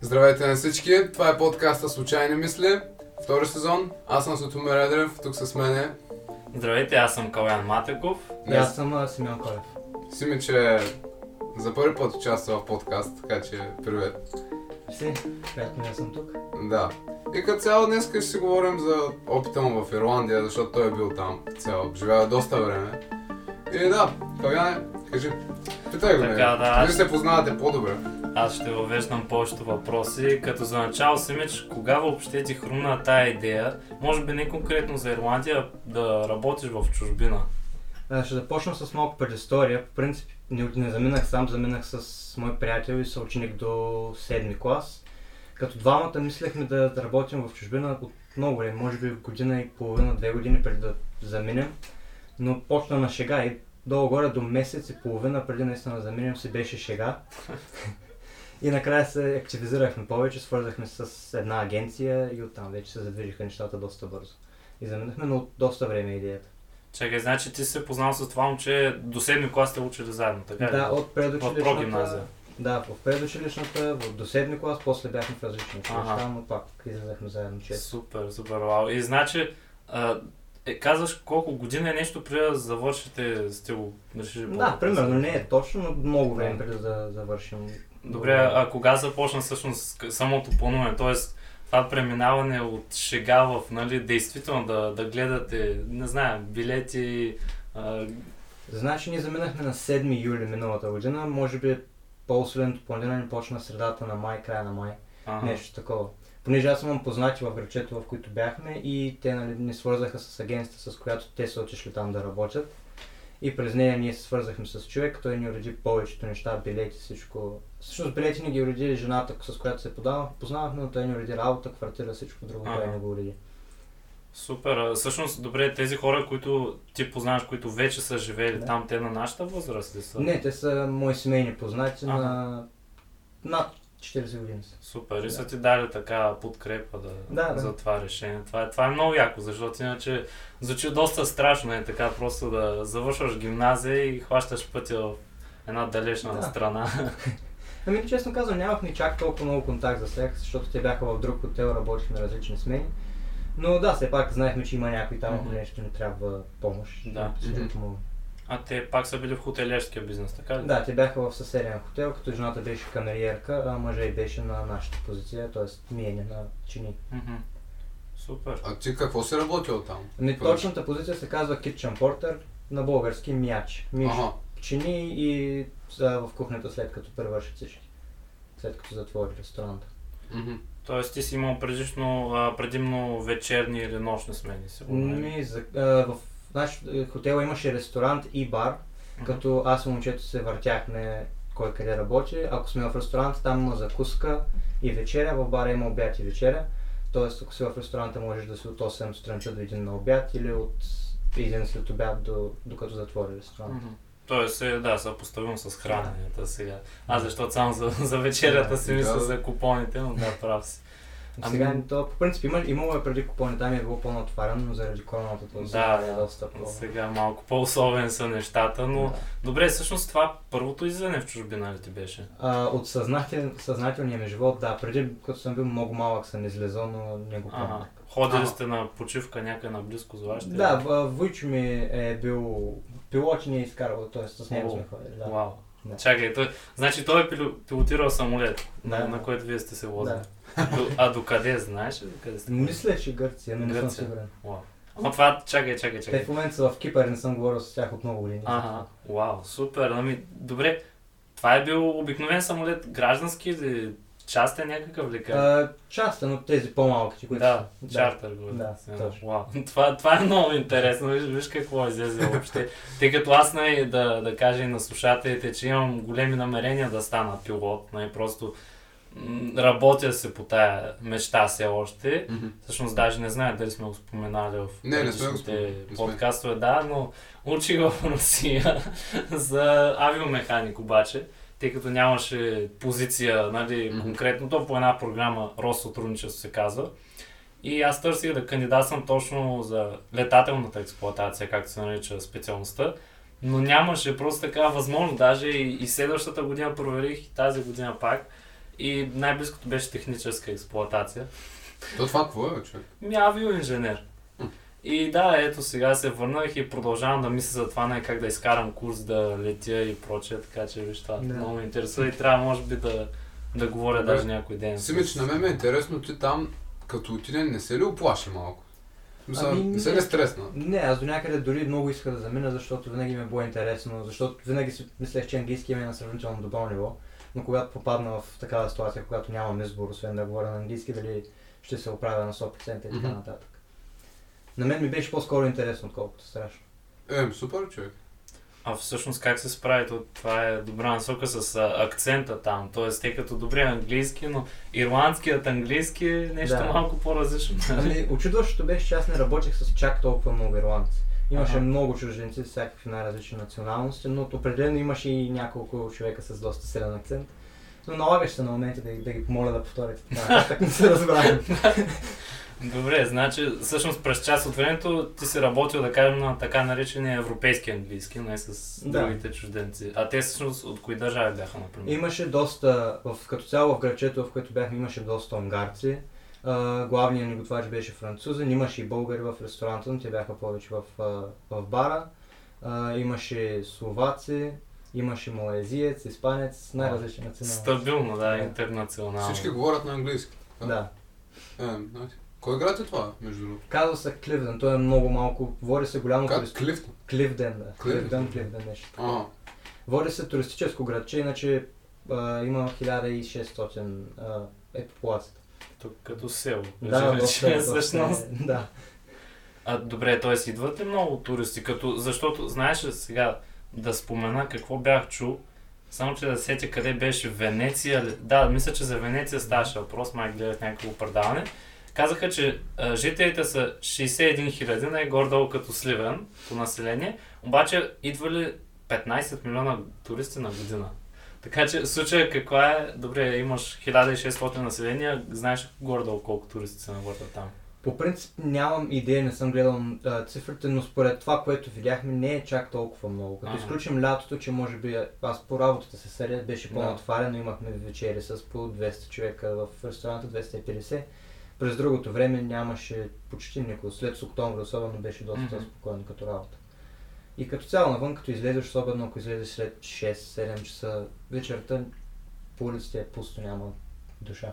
Здравейте на всички, това е подкаста Случайни мисли, втори сезон. Аз съм Сотомир Едрев, тук с мене Здравейте, аз съм Калян Матеков. И аз съм Симеон Колев. Сими, че за първи път участва в подкаст, така че привет. Си, приятно да съм тук. Да. И като цяло днес ще си говорим за опита му в Ирландия, защото той е бил там цяло, живява доста време. И да, Каляне, кажи, питай го, Така, не? да, Вие се познавате по-добре. Аз ще въвеждам повечето въпроси, като за начало Симич, кога въобще ти хрумна тая идея, може би не конкретно за Ирландия, да работиш в чужбина? А, ще започна с малко предистория. По принцип не, не заминах сам, заминах с мой приятел и съученик до 7 клас. Като двамата мислехме да, да работим в чужбина от много време, може би година и половина, две години преди да заминем. Но почна на шега и долу-горе до месец и половина преди наистина да заминем си беше шега. И накрая се активизирахме повече, свързахме се с една агенция и оттам вече се задвижиха нещата доста бързо. И заминахме, но доста време идеята. Чакай, значи ти се познал с това момче до 7 клас сте учили заедно, така ли? Да, от предучилищната... Да, в предучилищната, в до 7 клас, после бяхме в различни училища, но пак излезахме заедно често. Супер, супер, вау. И значи, а, е, казваш колко година е нещо преди да завършите сте го решили Да, примерно не е точно, но много време Да. преди да завършим. Добре, а кога започна всъщност самото плануване? Тоест, това преминаване от шега в, нали, действително да, да гледате, не знам, билети, а, Значи ние заминахме на 7 юли миналата година, може би по-усиленото планиране почна средата на май, края на май, ага. нещо такова. Понеже аз имам познати в грачето, в които бяхме и те нали, ни свързаха с агенцията, с която те са отишли там да работят. И през нея ние се свързахме с човек, той ни уреди повечето неща, билети, всичко. Всъщност билети ни ги уреди жената, с която се подавах, познавахме, но той ни уреди работа, квартира, всичко друго, той ни го уреди. Супер. Всъщност, добре, тези хора, които ти познаваш, които вече са живели Да. там, те на нашата възраст ли са? Не, те са мои семейни познати Ага. на над 40 години са. Супер. И Да. са ти дали така подкрепа да, Да, да. за това решение. Това е, това е много яко, защото иначе звучи доста страшно е така просто да завършваш гимназия и хващаш пътя в една далечна Да. страна. Ами, честно казвам, нямахме чак толкова много контакт за тях, защото те бяха в друг хотел, работихме различни смени. Но да, все пак знаехме, че има някой там, ако Мгм. нещо ни трябва помощ. Да. ни Мгм. помогне. А те пак са били в хотелиерския бизнес, така ли? Да, те бяха в съседен хотел, като жената беше камериерка, а мъжа и беше на нашата позиция, т.е. миене на чини. Супер. А ти какво си работил там? Какво точната позиция се казва Kitchen Porter, на български мяч. Миш, Ага. чини и а, в кухнята след като превършат всички. След като затвори ресторанта. Тоест ти си имал предишно, а, предимно вечерни или нощни смени, сигурно. нали? Ми, за, а, в наш хотел имаше ресторант и бар, като аз и момчето се въртяхме кой къде работи. Ако сме в ресторант, там има закуска и вечеря, в бара има обяд и вечеря. Тоест, ако си в ресторанта, можеш да си от 8 сутринта до 1 на обяд или от 1 след обяд, до, докато затвори ресторант. Тоест, е, да, съпоставим с храненето сега. Аз защото само за, за вечерята си мисля за купоните, но да, прав си. Ами- Сега, то, по принцип, има, имало е преди купони, там е било по-натварено, но заради короната то Да, сега е да. доста по... Сега малко по-особени са нещата, но Да. добре, всъщност това първото излизане в чужбина ли ти беше? А, от съзнател, съзнателния ми живот, да, преди като съм бил много малък съм излезал, но не го помня. Ходили Ага. сте на почивка някъде наблизко с вашите? Да, Войчо ми е бил пилот и ни е изкарвал, т.е. с него сме ходили. Да. Вау. Да. Чакай, той, значи той е пило- пилотирал самолет, на, Да. на който вие сте се возили. Да. До, а до къде, знаеш? До къде сте? Мисля, че Гърция, но не съм сигурен. Ама това, чакай, чакай, Те чакай. в момента са в Кипър, не съм говорил с тях от много години. Ага, вау, супер. Ами, добре, това е бил обикновен самолет, граждански или частен някакъв ли? как? А, частен от тези по-малките, които Да, чартер го. Да, Сега, точно. Вау. Това, това е много интересно. Виж, виж какво излезе въобще. Тъй като аз най- да, да кажа и на слушателите, че имам големи намерения да стана пилот. Най- просто м, работя се по тая мечта все още. Мгм. Всъщност даже не знае дали сме го споменали в Не, не сме го сме. подкастове, да, но учих в Русия за авиомеханик обаче, тъй като нямаше позиция, нали, Мгм. конкретно, то по една програма Россотрудничество се казва. И аз търсих да кандидатствам точно за летателната експлоатация, както се нарича специалността. Но нямаше просто така възможност. Даже и, и следващата година проверих, и тази година пак. И най-близкото беше техническа експлоатация. То това какво е, човек? Ми авиоинженер. И да, ето сега се върнах и продължавам да мисля за това, не как да изкарам курс, да летя и прочее, така че виж това Да. много ме интересува и трябва може би да, да говоря Добре. даже някой ден. Симич, на мен ме е интересно, ти там, като отиде, не се ли оплаши малко? Смисъл, Ами, не се ли стресна? Не, аз до някъде дори много исках да замина, защото винаги ми е било интересно, защото винаги си мислех, че английски ми е на сравнително добро ниво, но когато попадна в такава ситуация, когато нямам избор, освен да говоря на английски, дали ще се оправя на 100% и така нататък. На мен ми беше по-скоро интересно, отколкото страшно. Е, супер, човек. А всъщност как се справи? То- Това е добра насока с а, акцента там. Тоест, те като добри английски, но ирландският английски е нещо Да. малко по-различно. Ами, очудващото беше, че аз не работех с чак толкова много ирландци. Имаше Аха. много чужденци всякакви най-различни националности, но определено имаше и няколко човека с доста силен акцент. Но налагаше се на моменти да, ги- да ги помоля да повторят. Да, так не се разбрахме. Добре, значи всъщност през част от времето ти си работил, да кажем, на така наречения европейски английски, не с Да. другите чужденци. А те всъщност от кои държави бяха, например? Имаше доста, в, като цяло в градчето, в което бяхме, имаше доста унгарци. А, главният ни готвач беше французен, имаше и българи в ресторанта, но те бяха повече в, а, в бара. А, имаше словаци, имаше малайзиец, испанец, най-различни националности. Стабилно, да, интернационално. Всички говорят на английски. Да. Е, знаете. Кой град е това, между другото? Казва се Кливден, той е много малко, води се голямо Как? турист... Клифтон? Кливден, да. Кливден. Кливден, Кливден нещо. Ага. Води се туристическо градче, иначе а, има 1600 а, е популацията. Тук като село. Да, Вече, всъщност. е, да. А, добре, т.е. идват ли много туристи? Като, защото, знаеш ли сега, да спомена какво бях чул, само че да сетя къде беше Венеция. Да, мисля, че за Венеция ставаше въпрос, май гледах някакво предаване. Казаха, че а, жителите са 61 хиляди, най-гордо като Сливен по население, обаче идвали 15 милиона туристи на година. Така че в случая каква е, добре, имаш 1600 населения, знаеш гордо колко туристи се навъртат там. По принцип нямам идея, не съм гледал а, цифрите, но според това, което видяхме, не е чак толкова много. Като Ага. изключим лятото, че може би аз по работата се съдя, беше Да. по-натварено, имахме вечери с по 200 човека в ресторанта, 250. През другото време нямаше почти никой. След октомври особено беше доста Мгм. спокойно като работа. И като цяло навън, като излезеш, особено ако излезеш след 6-7 часа вечерта, по улиците е пусто, няма душа.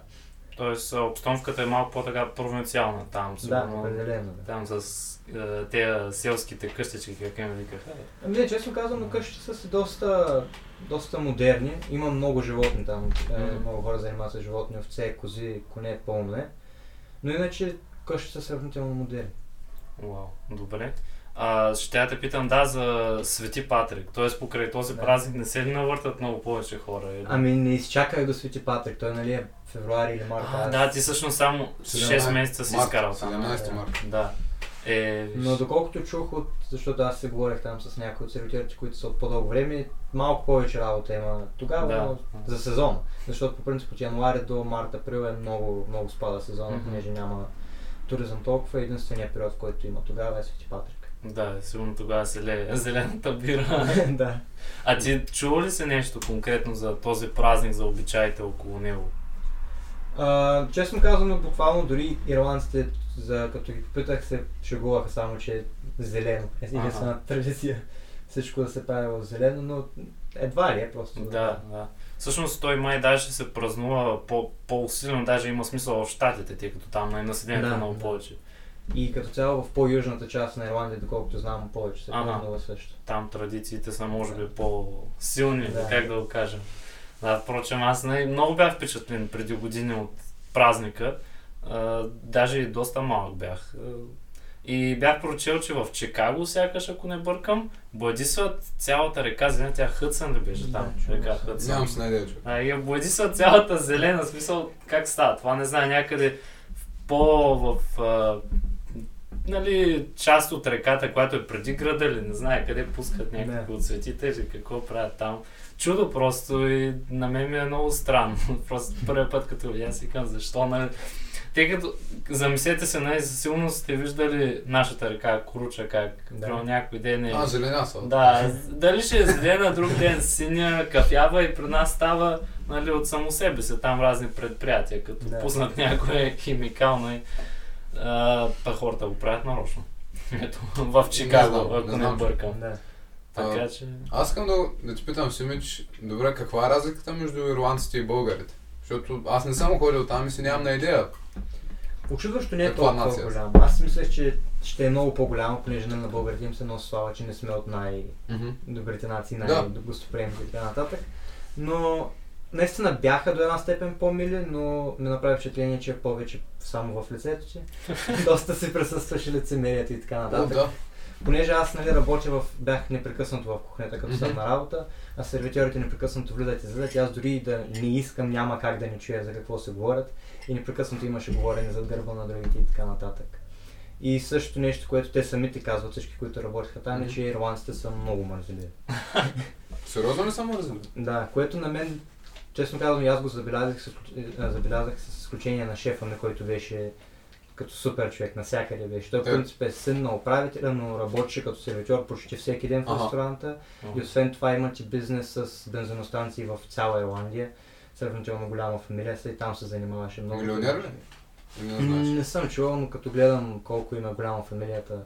Тоест обстановката е малко по-така провинциална там. Да, сигурно. определено. Да. Там с е, тези селските къщички, как им викаха. Ами не, честно казвам, къщите са си доста, доста модерни. Има много животни там. Мгм. много хора занимават с животни, овце, кози, коне, пълне. Но иначе къщите са сравнително модерни. Вау, добре. А, ще я те питам, да, за Свети Патрик. Тоест покрай този Да. празник не се ли навъртат много повече хора? Или? Ами не изчаках до Свети Патрик, той нали е февруари или март. а, аз- да, ти всъщност само 6 месеца си март, изкарал там. 17 да. март. Да. Е, Но доколкото чух от, защото аз се говорих там с някои от сервитьорите, които са от по-дълго време, малко повече работа има тогава, Да. но за сезона. Защото по принцип от януари до март, април е много, много спада сезона, Мгм. понеже няма туризъм толкова. Единственият период, в който има тогава е Свети Патрик. Да, сигурно тогава се лее зелената бира. да. а ти чува ли се нещо конкретно за този празник, за обичаите около него? А, честно казано, буквално дори ирландците, за, като ги попитах, се шегуваха само, че е зелено. Е единствена традиция всичко да се прави в зелено, но едва ли е просто. Да, да. Всъщност той май даже се празнува по, по-усилено, даже има смисъл в Штатите, тъй като там населението Да, е много да. И като цяло в по-южната част на Ирландия, доколкото знам, повече се празнува също. Там традициите са може би по-силни, Да. как да го кажем. Да, впрочем, аз не, много бях впечатлен преди години от празника. А, даже и доста малък бях. И бях прочел, че в Чикаго, сякаш ако не бъркам, бладисват цялата река, зелена, тя Хътсън ли беше там? Да, река. Хътсън. Нямам с човек. А, и бладисват цялата зелена, смисъл как става? Това не знае някъде по в а, нали, част от реката, която е преди града или не знае къде пускат някакви от светите или какво правят там. чудо просто и на мен ми е много странно. Просто първият път като видя си казвам, защо, нали? Тъй като, замислете се, най със сигурност сте виждали нашата река Круча, как Да. да. някой ден е... А, зелена са. Да, дали ще е зелена, друг ден синя, кафява и при нас става нали, от само себе си, там разни предприятия, като Да. пуснат някое химикално и а, па хората го правят нарочно. Ето, в Чикаго, знам, не ако не, знам. бъркам. Да. Така че... Аз искам да, да ти питам, Симич, добре, каква е разликата между ирландците и българите? Защото аз не съм ходил там и си нямам на идея. Очудващо не е Каква толкова нация голямо. Аз си мислех, че ще е много по-голямо, понеже на българите им се носи слава, че не сме от най-добрите нации, Да. най-гостоприемните и така нататък. Но наистина бяха до една степен по-мили, но ми направи впечатление, че е повече само в лицето ти. Доста си присъстваше лицемерието и така нататък. да. Понеже аз нали, работя в, бях непрекъснато в кухнята, като съм на работа, а сервитьорите непрекъснато влизат и излизат. и Аз дори и да не искам, няма как да не чуя за какво се говорят. И непрекъснато имаше говорене зад гърба на другите и така нататък. И също нещо, което те самите казват, всички, които работиха там, е, че ирландците са много мързеливи. Сериозно ли съм мързали? Да, което на мен, честно казвам, аз го забелязах, с, а, забелязах с изключение на шефа ми, който беше като супер човек, навсякъде беше. Той в Е. принцип е син на управителя, но работеше като сервитьор почти всеки ден в ресторанта. И освен това имат и бизнес с бензиностанции в цяла Ирландия. Сравнително голяма фамилия са и там се занимаваше много. Милионер ли? Не? Не съм чувал, но като гледам колко има голяма фамилията,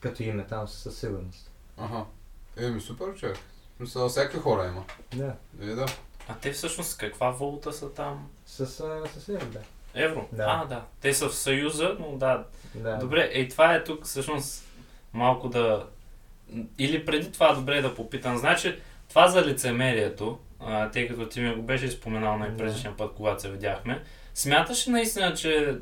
като име там със сигурност. Аха. Еми, супер човек. Мисля, всякакви хора има. Да, Е, да. А те всъщност каква валута са там? с, с евро, да. Евро? Да. А, да. Те са в Съюза, но да. да. Добре, ей това е тук всъщност малко да... Или преди това добре да попитам. Значи, това за лицемерието, а, тъй като ти ми го беше споменал най-предишния път, когато се видяхме, смяташ ли наистина, че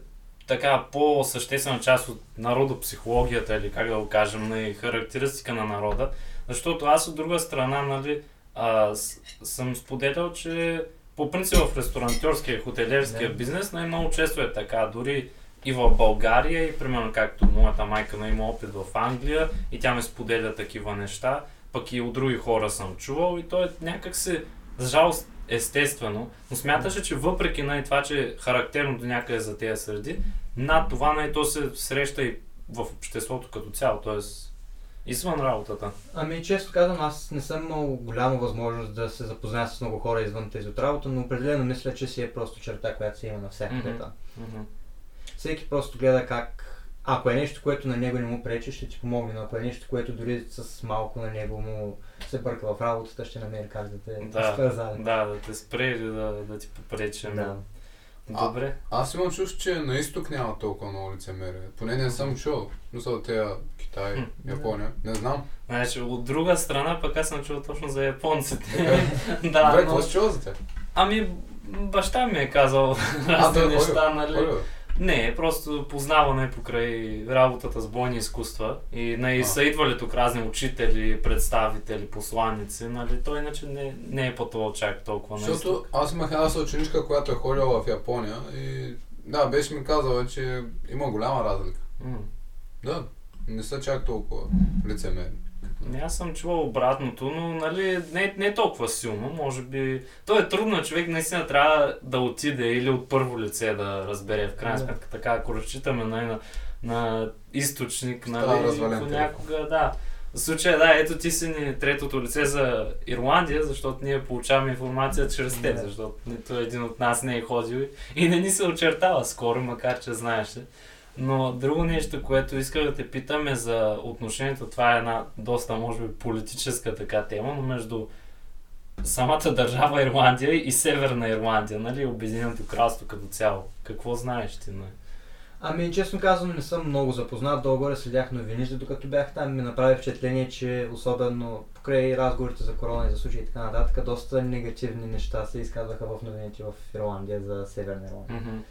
така по-съществена част от народопсихологията или как да го кажем, на характеристика на народа, защото аз от друга страна, нали, а, с, съм споделял, че по принцип в ресторантьорския и хотелиерския Да. бизнес най-много често е така, дори и в България, и примерно както моята майка на има опит в Англия и тя ме споделя такива неща, пък и от други хора съм чувал и то е някак се, за жалост, естествено, но смяташе, че въпреки на това, че е характерно до някъде за тези среди, над това най- то се среща и в обществото като цяло, т.е. извън работата. Ами често казвам, аз не съм имал голяма възможност да се запозная с много хора извън тези от работа, но определено мисля, че си е просто черта, която се има навсякъде Мгм. там. Мгм. Всеки просто гледа как ако е нещо, което на него не му пречи, ще ти помогне, но ако е нещо, което дори с малко на него му се бърка в работата, ще намери как да те Да, да, да те спре или да, да ти попречи. Да. Добре. Аз имам чувство, че на изток няма толкова много лицемерие. Поне не съм чул. Мисля, те Китай, Хм. Япония. Не знам. Значи, от друга страна, пък аз съм чул точно за японците. Е, да, Добре, но... какво си чул за тях? Ами, баща ми е казал А, разни е неща, нали? Ходил. Не, просто познаване покрай работата с бойни изкуства и нали, А. са идвали тук разни учители, представители, посланици, нали? Той иначе не, не е пътувал чак толкова на Защото изток. аз имах една съученичка, която е ходила в Япония и да, беше ми казала, че има голяма разлика. М. Да, не са чак толкова лицемерни. Не, аз съм чувал обратното, но нали, не, не е толкова силно, може би... То е трудно, човек наистина трябва да отиде или от първо лице да разбере, в крайна сметка, така, ако разчитаме нали, на, на източник, нали, понякога, да. В случая, да, ето ти си ни третото лице за Ирландия, защото ние получаваме информация чрез Да. защото нито един от нас не е ходил и не ни се очертава скоро, макар че знаеш. Но друго нещо, което исках да те питам е за отношението, това е една доста, може би, политическа така тема, но между самата държава Ирландия и Северна Ирландия, нали, Обединеното кралство като цяло. Какво знаеш ти? Нали? Ами, честно казвам, не съм много запознат. Долу-горе следях новините, докато бях там. Ми направи впечатление, че особено покрай разговорите за корона и за случаи и така нататък, доста негативни неща се изказваха в новините в Ирландия за Северна Ирландия. Мгм.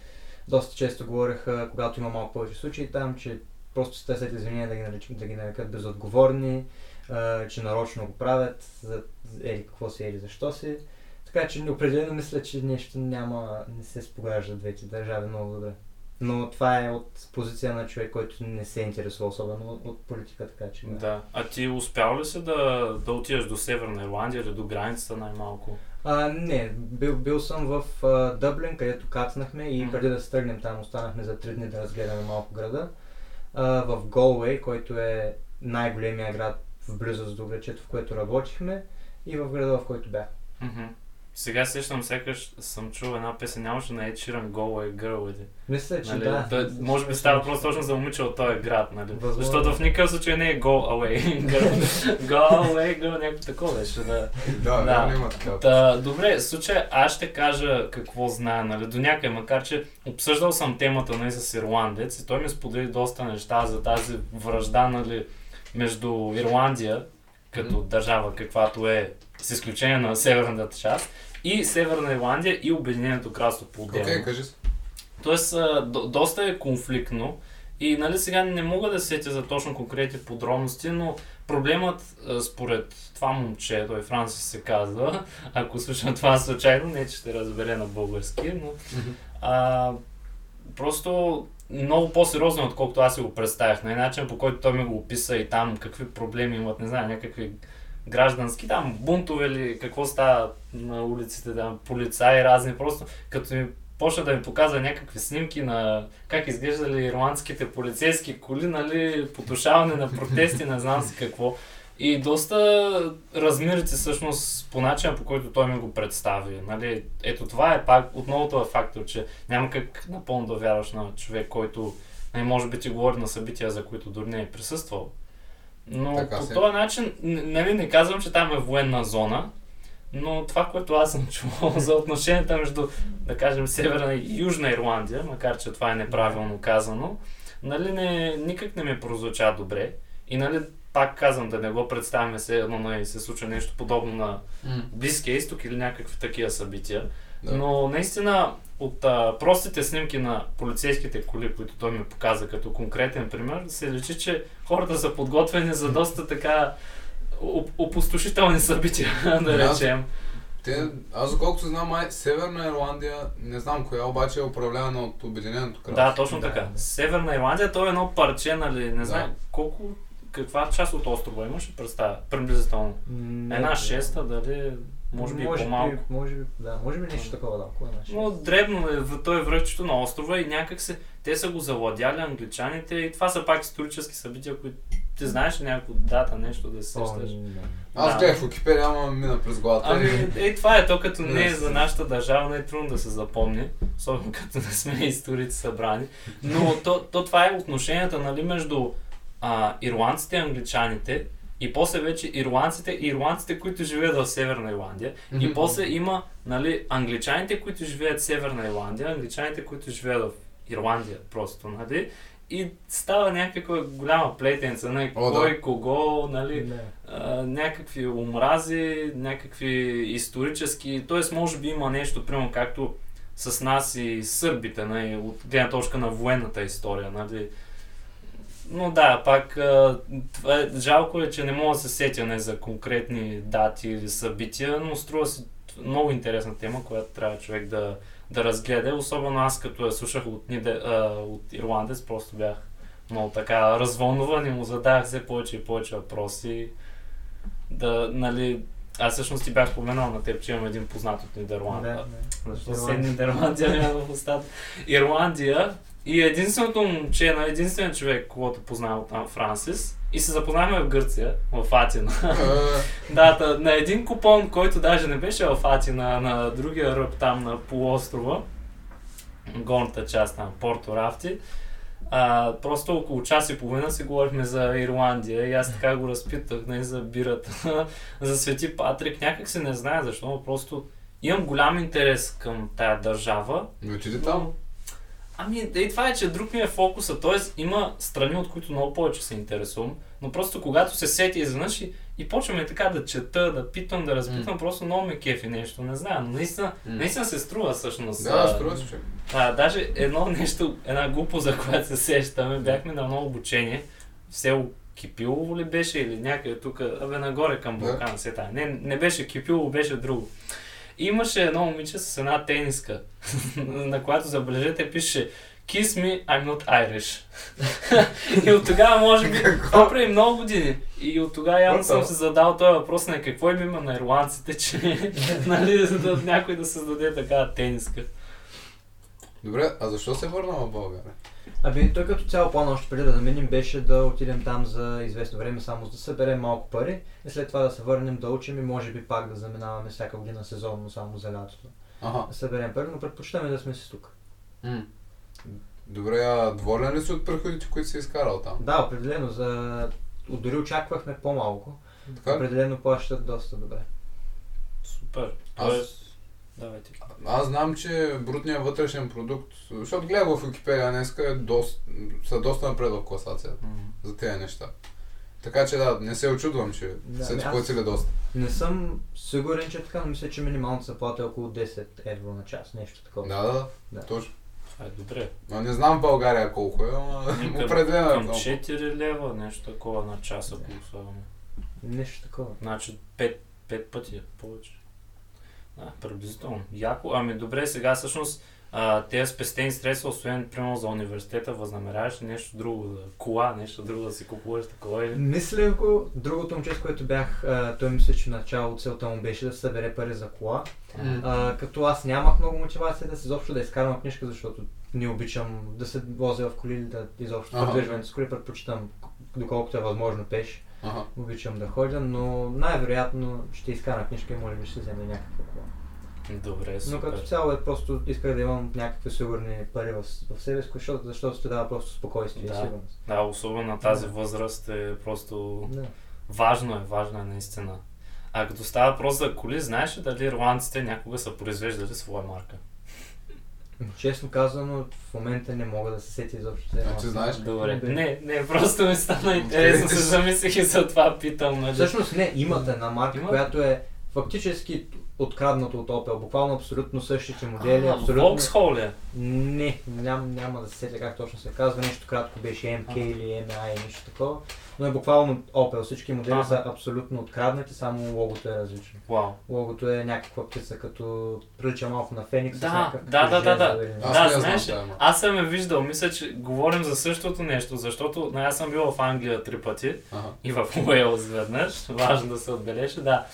Доста често говореха, когато има малко повече случаи там, че просто се търсят извинения да ги, нарич, да ги нарекат безотговорни, а, че нарочно го правят, за ели какво си, ели защо си. Така че определено мисля, че нещо няма, не се спогажда двете държави много добре. Но това е от позиция на човек, който не се интересува особено от, политика, така че... Да. А ти успял ли си да, да отидеш до Северна Ирландия или до границата най-малко? А, не, бил, бил съм в а, Дъблин, където кацнахме и преди да се тръгнем там останахме за 3 дни да разгледаме малко града. А, в Голуей, който е най-големия град в близост до грачето, в което работихме и в града, в който бях. Мгм. Сега сещам, сякаш съм чул една песен, нямаше на Ed Sheeran Go Away Girl или... Мисля, че Нали? да. Той, може би става въпрос точно за момиче от този град, нали? Възможно. Защото в никакъв случай не е Go Away Girl. Go Away Girl, някакво такова беше, да. Да, Да. да, има така. Та, добре, в случай аз ще кажа какво знае, нали, до някъде, макар че обсъждал съм темата нали, с ирландец и той ми сподели доста неща за тази връжда нали, между Ирландия, като държава, каквато е, с изключение на северната част, и Северна Ирландия и Обединеното кралство по отделно. кажи си. Тоест, до, доста е конфликтно и нали сега не мога да се сетя за точно конкретни подробности, но проблемът според това момче, той Франсис се казва, ако слушам това случайно, не че ще разбере на български, но а, просто много по-сериозно, е, отколкото аз си го представях. На начин по който той ми го описа и там какви проблеми имат, не знам, някакви граждански, там бунтове или какво става на улиците, там полицаи разни, просто като ми почна да ми показва някакви снимки на как изглеждали ирландските полицейски коли, нали, потушаване на протести, не знам си какво. И доста размерите всъщност по начина, по който той ми го представи. Нали, ето това е пак отново това фактор, че няма как напълно да вярваш на човек, който нали, може би ти говори на събития, за които дори не е присъствал. Но Така по е. този начин, нали, не казвам, че там е военна зона, но това, което аз съм чувал за отношенията между, да кажем, Северна и Южна Ирландия, макар че това е неправилно казано, нали, не, никак не ми прозвуча добре. И нали, пак казвам, да не го представяме се едно, нали, се случва нещо подобно на Близкия изток или някакви такива събития. Да. Но наистина от а, простите снимки на полицейските коли, които той ми показа като конкретен пример, се личи, че хората са подготвени за доста така оп- опустошителни събития, да Да. речем. Те, аз доколкото знам, май Северна Ирландия, не знам коя, обаче е управлявана от Обединеното кралство. Да, точно Да. така. Северна Ирландия, то е едно парче, нали, не Да. знам колко, каква част от острова имаше представя, приблизително. Не, Една да. шеста, дали, може би може по-малко. Би, може би, да, може би нещо такова, да. Кой е Но дребно е, в- той е връхчето на острова и някак се, те са го завладяли англичаните и това са пак исторически събития, които ти знаеш ли някаква дата, нещо да се сещаш. Аз Да. гледах в Википедия, ама мина през главата. Ами, е, това е то, като не е за нашата държава, не е трудно да се запомни, особено като не сме историци събрани. Но то, то това е отношенията нали, между а, ирландците и англичаните и после вече ирландците ирландците, които живеят в Северна Ирландия. И после има нали, англичаните, които живеят в Северна Ирландия, англичаните, които живеят в Ирландия просто, нали? И става някаква голяма плетенца, нали? О, да. кой кого, нали? Не. а, някакви омрази, някакви исторически, т.е. може би има нещо, примерно както с нас и сърбите, нали, от гледна точка на военната история, нали. Но да, пак е, жалко е, че не мога да се сетя не, за конкретни дати или събития, но струва се много интересна тема, която трябва човек да, да разгледа. Особено аз като я слушах от, Ниде, а, от ирландец, просто бях много така развълнуван и му задавах все повече и повече въпроси. Да, нали, аз всъщност ти бях споменал на теб, че имам един познат от Нидерландия. Да, да. Защо се Нидерландия няма в устата? Ирландия и единственото момче, на единствен човек, когото познавам там, Франсис, и се запознахме в Гърция, в Атина. Е, Да, та, на един купон, който даже не беше в Атина, на другия ръб там на полуострова, горната част там, Порто Рафти, а, просто около час и половина си говорихме за Ирландия и аз така го разпитах нали, за бирата, за Свети Патрик. Някак се не знае защо, но просто имам голям интерес към тая държава. Не отиде там. Ами, да и това е, че друг ми е фокуса, т.е. има страни, от които много повече се интересувам, но просто когато се сети изведнъж и, и почваме така да чета, да питам, да разпитвам, просто много ме кефи нещо, не знам, но наистина, М. наистина се струва всъщност. Да, а, струва се, а, даже едно нещо, една глупост, за която се сещаме, бяхме на едно обучение в село Кипилово ли беше или някъде тук, абе нагоре към. Балкан се тая. Не, не беше Кипилово, беше друго. Имаше едно момиче с една тениска, на която забележете пише Kiss me, I'm not Irish. и от тогава, може би, това преди много години. И от тогава явно съм си задал този въпрос на какво им има на ирландците, че нали, да някой да създаде такава тениска. Добре, а защо се върна в България? Ами той като цяло план още преди да заминем беше да отидем там за известно време само за да съберем малко пари и след това да се върнем да учим и може би пак да заминаваме всяка година сезонно само за лятото. Ага. Да съберем пари, но предпочитаме да сме си тук. М. Добре, а доволен ли си от приходите, които си изкарал там? Да, определено. За... Дори очаквахме по-малко. Така? Определено плащат доста добре. Супер. Аз, Тоест, давайте. аз знам, че брутният вътрешен продукт, защото гледах в Википедия днеска, е доста, са доста напред в класацията М. за тези неща. Така че да, не се очудвам, че Да, са ами ти аз- платили доста. Не съм сигурен, че е така, но мисля, че минималната заплата е около 10 евро на час, нещо такова. Да, да, да, точно. Това е добре. Но не знам в България колко е, към- определено е Към много. 4 лева, нещо такова на час, ако слагаме. Нещо такова. Значи 5, 5 пъти повече. Да, приблизително. Яко. Ами добре, сега всъщност тези спестени средства, освен примерно за университета, възнамеряваш ли нещо друго, да кола, нещо друго да си купуваш такова или? Мисля го, другото момче, с което бях, а, той мисля, че начало целта му беше да събере пари за кола. А, като аз нямах много мотивация да се изобщо да изкарвам книжка, защото не обичам да се возя в коли или да изобщо Ага. придвижването с коли, предпочитам доколкото е възможно пеш. Ага. Обичам да ходя, но най-вероятно ще изкарам книжка и може би ще вземе някаква кола. Добре, Но супер. като цяло е просто исках да имам някакви сигурни пари в, в себе си, защото, защото ще дава просто спокойствие Да. и сигурност. Да, особено на тази Да. възраст е просто... Да. Важно е, важно е наистина. А като става въпрос за коли, знаеш ли дали ирландците някога са произвеждали своя марка? Честно казано, в момента не мога да се сетя изобщо. Значи марка. знаеш? Добре. Не, не, просто ми стана интересно, се замислих и за това питам, нали? Всъщност не, имат една марка, която е фактически откраднато от Opel. Буквално абсолютно същите модели. А, абсолютно... Vauxhall ли? Не, ням, няма да се сетя как точно се казва. Нещо кратко беше MK А. или MI, нещо такова. Но е буквално Opel. Всички модели Аха. са абсолютно откраднати, само логото е различно. Вау. Логото е някаква птица, като прилича малко на Феникс. Да, да, да, да, да. Аз Да, знаеш знам марка. аз съм я виждал, мисля, че говорим за същото нещо, защото ну, аз съм бил в Англия три пъти Ага. и в Уелс веднъж, важно да се отбележи, да.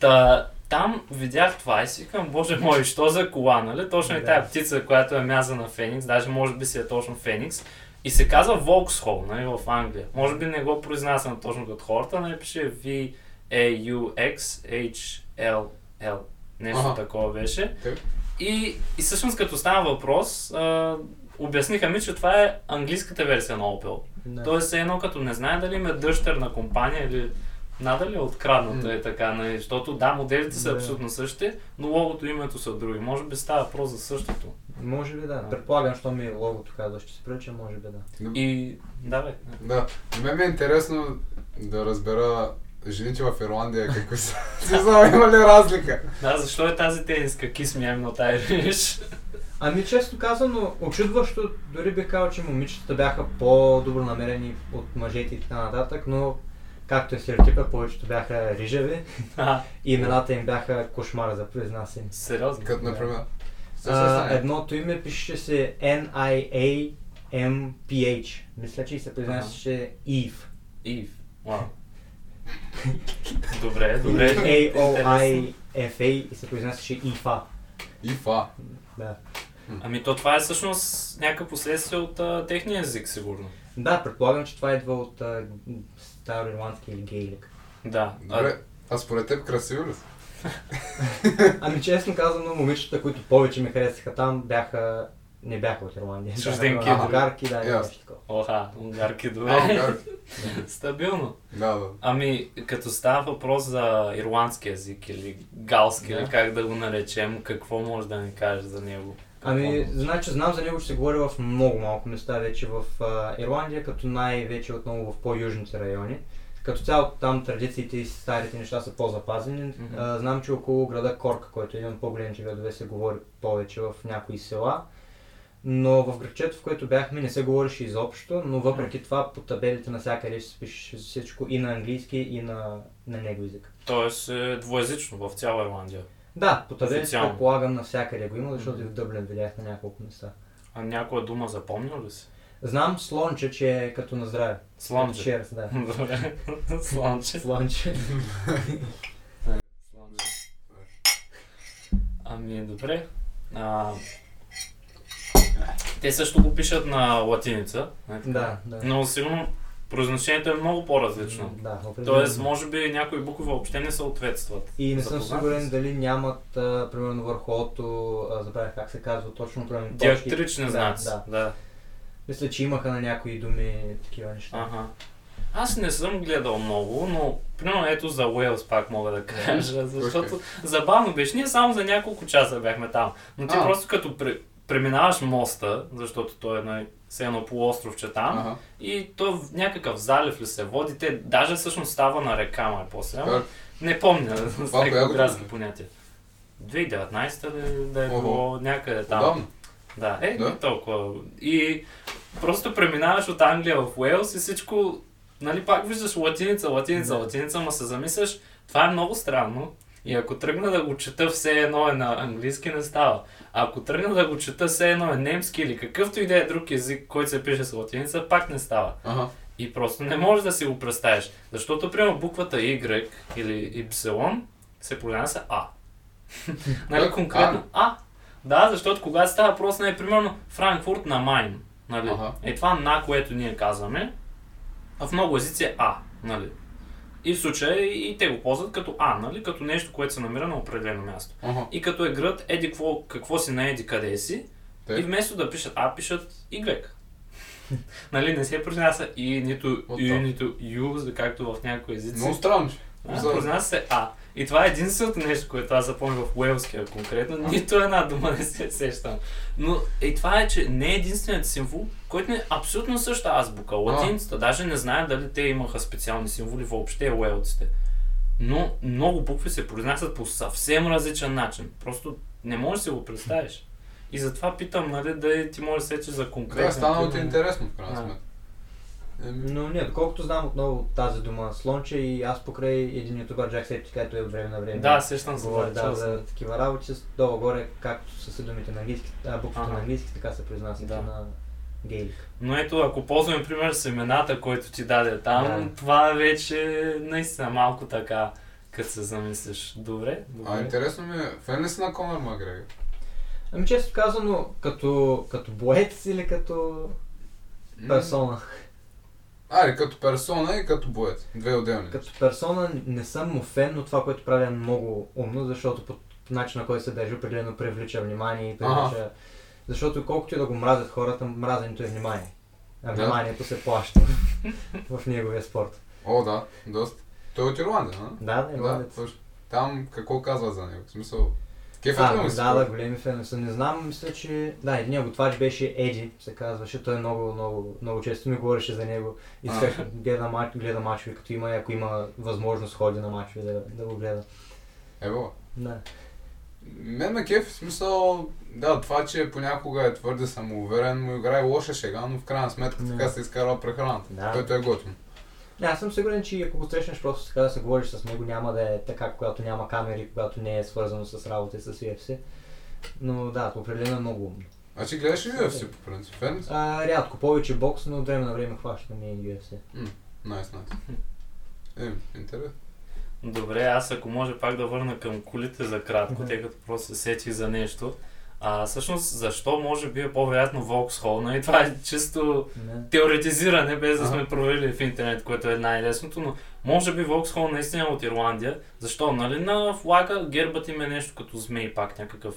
Та, там видях това и си викам, боже мой, що за кола, нали? Точно и Да. тая птица, която е мяза на Феникс, даже може би си е точно Феникс. И се казва Vauxhall, нали, в Англия. Може би не го произнасям точно като хората, нали, пише V-A-U-X-H-L-L. Нещо Аха. такова беше. И, и всъщност като става въпрос, а, обясниха ми, че това е английската версия на Opel. Да. Тоест е едно като не знае дали им е дъщерна компания или надали е открадната М. е така, нали? защото да, моделите са абсолютно същите, но логото и името са други. Може би става въпрос за същото. Може би да. Предполагам, що ми логото казва, ще се прилича, може би да. И да, бе. Да, на мен ми е интересно да разбера жените в Ирландия какви са. Не знам, има ли разлика? Да, защо е тази тениска Me I'm Not Irish? Ами често казано, очудващо, дори бих казал, че момичетата бяха по-добро намерени от мъжете и така нататък, но както е стереотипа, повечето бяха рижави А, и имената им бяха кошмара за произнасяне. сериозно. Като, например, А, едното име пише се N-I-A-M-P-H. Мисля, че и се произнасяше Eve. Ив. Вау. добре, добре. A-O-I-F-A и се произнасяше Ифа. ИФА. Да. Ами то това е всъщност някакъв последствие от а, техния език, сигурно. да, предполагам, че това идва от а, староирландски или гейлик. Да. Добре, а според теб красиво ли са? Ами честно казано, момичета, които повече ми харесаха там, бяха... Не бяха от Ирландия. Чужденки, да. Унгарки, да, Ясно. нещо такова. Оха, унгарки А, добре. Стабилно. Да, да. Ами, като става въпрос за ирландски език или галски, Да. или как да го наречем, какво може да ни кажеш за него? Ами, значи знам за него, че се говори в много малко места вече в а, Ирландия, като най-вече отново в по-южните райони. Като цяло там традициите и старите неща са по-запазени. Мгм. А, знам, че около града Корк, който е един от по-големите градове, се говори повече в някои села. Но в градчето, в което бяхме, не се говореше изобщо, но въпреки това по табелите навсякъде се пише всичко и на английски, и на, на него език. Тоест е двоязично в цяла Ирландия. Да, по Официално. предполагам навсякъде го има, защото и в Дъблин видях на няколко места. А някоя дума запомнил ли си? Знам слонче, че е като на здраве. Слонче. Cheers, да. Добре. Слонче. Слонче. Ами, добре. А, те също го пишат на латиница. така? Да, да. Но сигурно произношението е много по-различно. Да, определено. Тоест, може би някои букви въобще не съответстват. И не съм сигурен си? дали нямат, а, примерно върху ото, забравях как се казва точно, примерно. Диактрични Да, знаци. Да. да. Мисля, че имаха на някои думи такива неща. Ага. Аз не съм гледал много, но примерно ето за Уелс пак мога да кажа, защото забавно беше. Ние само за няколко часа бяхме там. Но ти А. просто като пре, преминаваш моста, защото той е на все едно полуостровче там, Ага. и то в някакъв залив ли се води, те даже всъщност става на река, май после. Ама не помня с градски понятия. 2019 да, да е било някъде там. Удобно. Да, е, Да. не толкова. И просто преминаваш от Англия в Уелс и всичко, нали, пак виждаш латиница, латиница, Да. латиница, ма се замисляш, това е много странно. И ако тръгна да го чета все едно е на английски, не става. А ако тръгна да го чета все едно е немски или какъвто и да е друг език, който се пише с латиница, пак не става. Ага. И просто не можеш да си го представиш. Защото, примерно, буквата Y или Y се произнася А. нали, конкретно А. Да, защото когато става въпрос, нали, примерно, Франкфурт на Майн. Нали? Ага. Е това на, което ние казваме, а в много езици е А. Нали? И в случая и те го ползват като А, нали? като нещо, което се намира на определено място. Ага. И като е град, еди какво, какво си на еди къде си, Те? и вместо да пишат А, пишат Y. нали, не се произнася И, нито Ю, нито Ю, както в някои езици. Много странно. произнася се А. И това е единственото нещо, което аз запомням в уелския конкретно. Нито една дума не се сещам. Но и това е, че не е единственият символ, който не е абсолютно същата азбука. Латинцата, даже не знаят дали те имаха специални символи въобще уелците. Но много букви се произнасят по съвсем различен начин. Просто не можеш да си го представиш. И затова питам, нали, да ти може да сече за конкретно. Да, станало ти пример. интересно в крайна сметка. Еми, Но не, доколкото знам отново тази дума слонче и аз покрай един ютубър Джак Септи, където е от време на време. Да, сещам се. Говори да, за такива работи, с долу горе, както са се думите на английски, а, буквите Ага. на английски, така се произнасят Да. на гейлик. Но ето, ако ползваме пример с имената, който ти даде там, Да. това е вече наистина малко така, като се замислиш. Добре, добре. А интересно ми е, фен ли си на Конор Макгрегор? Ами често казано, като, като боец или като персона? Аре, като персона и като боец. Две отделни. Като персона не съм му фен, но това, което правя е много умно, защото по начина, който се държи, определено привлича внимание и привлича... Защото колкото и да го мразят хората, мразенето е внимание. А Да. вниманието се плаща в неговия спорт. О, да, доста. Той е от Ирландия, а? Да, да, Да, ирландец. точно. Там какво казват за него? В смисъл, кефът А, му да, да, големи фенове са. Не знам, мисля, че... Да, един готвач беше Еди, се казваше. Той много, много, много често ми говореше за него. И А. сега гледа, мач, гледа мачове, като има, ако има възможност ходи на мачове да, да го гледа. Ево. Да. Мен ме кеф, в смисъл, да, това, че понякога е твърде самоуверен, му играе лоша шега, но в крайна сметка Да. така се изкарва прехраната, Да. което е готино. Не, аз съм сигурен, че ако го срещнеш просто така да се говориш с него, няма да е така, когато няма камери, когато не е свързано с работа с UFC. Но да, определено е много умно. А ти гледаш ли UFC по принцип? Фен? А, рядко, повече бокс, но от време на време хващам и UFC. Найс, найс. Е, интересно. Добре, аз ако може пак да върна към колите за кратко, тъй като просто се сетих за нещо. А всъщност, защо може би е по-вероятно Vauxhall? Нали? Това е чисто Не. теоретизиране, без да сме проверили в интернет, което е най-лесното, но може би Vauxhall наистина е от Ирландия. Защо? Нали на флага гербът им е нещо като змей пак, някакъв...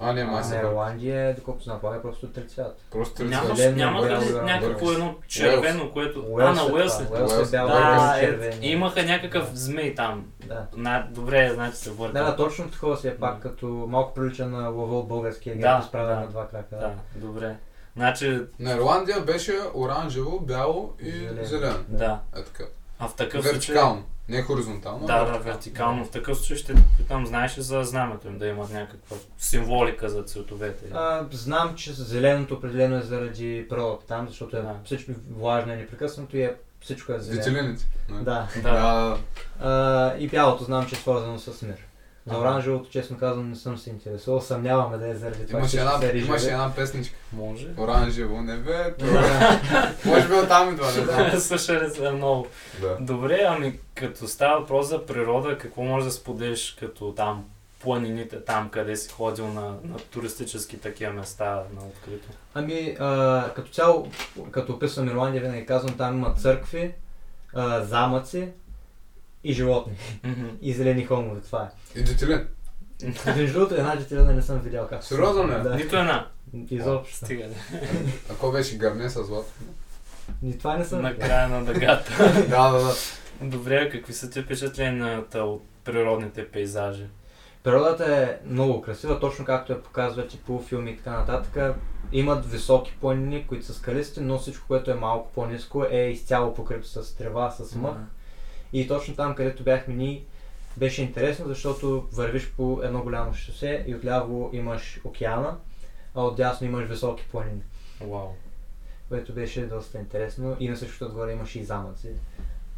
А, не, май А, се на бърка. Ирландия, доколкото знам, това е просто три цвята. Просто цвета. Зелено, няма ли бяло, някакво едно червено, което... а, Уелс на е Уелс е. Уелс Уелс. е бял, Да, е е, имаха някакъв змей там. Да. На, добре, значи се върка. Да, да, точно такова си е пак, Да. като малко прилича на лъва от българския Да, герб, изправен да. на два крака. Да, добре. Значи, На Ирландия беше оранжево, бяло и Зелено. зелено. да. Е така. А в такъв случай... Вертикално. Не хоризонтално. Да, а да, вертикално. вертикално. В такъв случай ще питам, знаеш ли за знамето им да имат някаква символика за цветовете? А, знам, че зеленото определено е заради природата там, защото е Да. всичко влажно и непрекъснато и е, всичко е зелено. Светилините. Не. Да. Да. Да. А, и бялото знам, че е свързано с мир. За оранжевото, честно казвам, не съм се интересувал. Съмняваме да е заради това, Имаше една, се имаше една песничка. Може. Оранжево небе. Може би оттам идва, не знам. Слушали сме много. Да. Добре, ами като става въпрос за природа, какво може да споделиш като там планините, там къде си ходил на, на туристически такива места на открито? Ами, а, като цяло, като описвам Ирландия, винаги казвам, там има църкви, а, замъци и животни. И зелени холмове, това е. И детилин. Между другото, една детелина не съм видял как. се Сериозно ли? Да. Нито една. Изобщо. Стига. Ако беше гърне с злато. Ни това не съм На видял. края на дъгата. Да, да, да. Добре, какви са ти впечатленията от природните пейзажи? Природата е много красива, точно както я показват и по филми и така нататък. Имат високи планини, които са скалисти, но всичко, което е малко по-низко е изцяло покрито с трева, с мъх. И точно там, където бяхме ние, беше интересно, защото вървиш по едно голямо шосе и отляво имаш океана, а отдясно имаш високи планини, Вау. което беше доста интересно. И на същото отгоре имаше и замъци.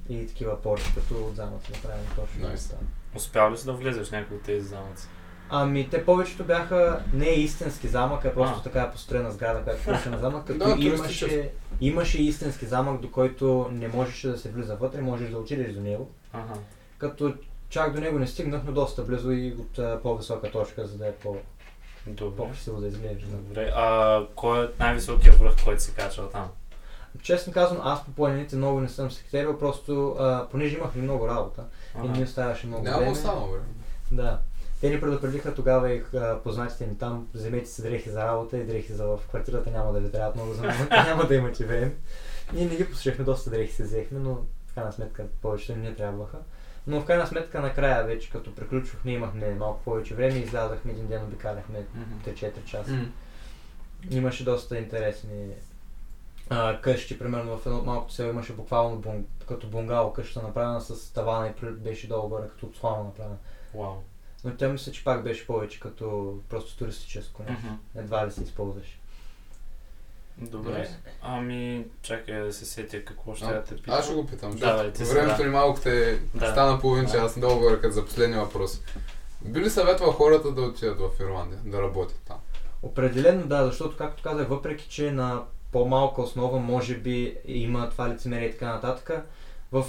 И такива порти, като от замъци направени точно. Nice. Успял ли си да влезеш в някои от тези замъци? Ами, те повечето бяха не истински замък, а просто А. така построена сграда, която беше на замък, като Да, имаше, имаше истински замък, до който не можеше да се влиза вътре, можеш да отидеш до него. Ага. Като чак до него не стигнах, но доста близо и от а, по-висока точка, за да е по- Добре. по-красиво да изглежда. Добре. А кой е най-високия връх, който си качал там? Честно казвам, аз по планините много не съм се катерил, просто а, понеже имахме много работа и не оставаше много Няма време. останало, бе. Да. Те ни предупредиха тогава и а, познатите ни там, вземете си дрехи за работа и дрехи за в квартирата, няма да ви трябват много за момента, няма да имате време. Ние не ги послушахме, доста дрехи се взехме, но в крайна сметка повечето не трябваха. Но в крайна сметка накрая вече, като приключвахме, имахме малко повече време и излязахме един ден, обикаляхме Мгм. 3-4 часа. Имаше доста интересни а, къщи, примерно в едно от малкото село имаше буквално бун, като бунгало къща направена с тавана и беше долу горе като от слама направена. Вау. Но тя мисля, че пак беше повече като просто туристическо нещо. Мгм. Едва ли се използваше. Добре. Ами, чакай да се сетя какво ще А, да те питам. Аз ще го питам, Да, бе, защото си, времето да. ни малко те Да. стана половин Да. час долу горе като за последния въпрос. Би ли съветвал хората да отидат в Ирландия, да работят там? Определено да, защото както казах, въпреки че на по-малка основа може би има това лицемерие и така нататък, в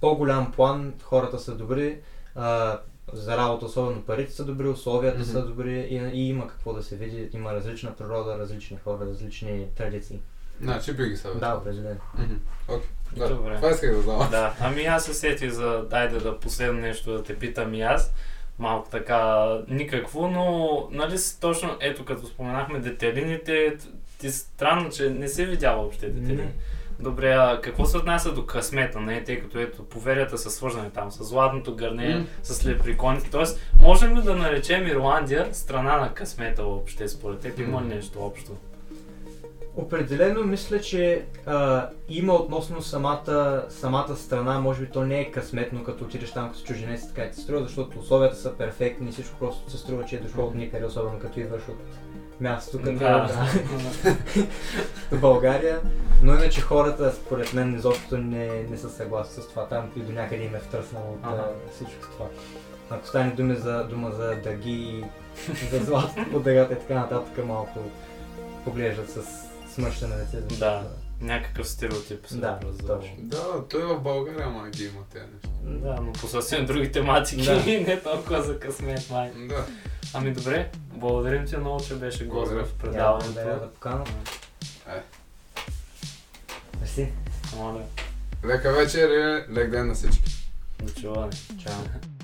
по-голям план хората са добри, а, за работа особено парите са добри, условията Мгм. са добри и, и има какво да се види, има различна природа, различни хора, различни традиции. Значи би ги Да, съветвал. определено. Мгм. Окей. Да, Добре. това исках да знам. Да, ами аз се сетих за, дайде да последно нещо да те питам и аз. Малко така никакво, но нали си точно, ето като споменахме детелините, ти странно, че не се видял въобще детелини. Не. Добре, а какво се отнася до късмета, не? Тъй като ето поверията са свързани там с златното гърне, М. с леприконите. Тоест, можем ли да наречем Ирландия страна на късмета въобще според теб? Има ли нещо общо? Определено мисля, че а, има относно самата, самата страна, може би то не е късметно, като отидеш там като чужденец така ти се струва, защото условията са перфектни и всичко просто се струва, че е дошло от никъде, особено като идваш от място като Да. до България. Но иначе хората, според мен, изобщо не, не са съгласни с това. Там и до някъде им е втръснало от Ага. всичко това. Ако стане думи за, дума за дъги, за злато по дъгата и така нататък, малко поглеждат с смърщане лице. Да. Някакъв стереотип. се Да, образува. точно. Да, той в България ама ги има тези неща. Да, но по съвсем други тематики, Да. не толкова за късмет, май. Да. Ами добре, благодарим ти много, че беше гост в Благодаря предаването. за покана. Е. Мерси. Моля, Лека вечер и лек ден на всички. до чуване. Чао.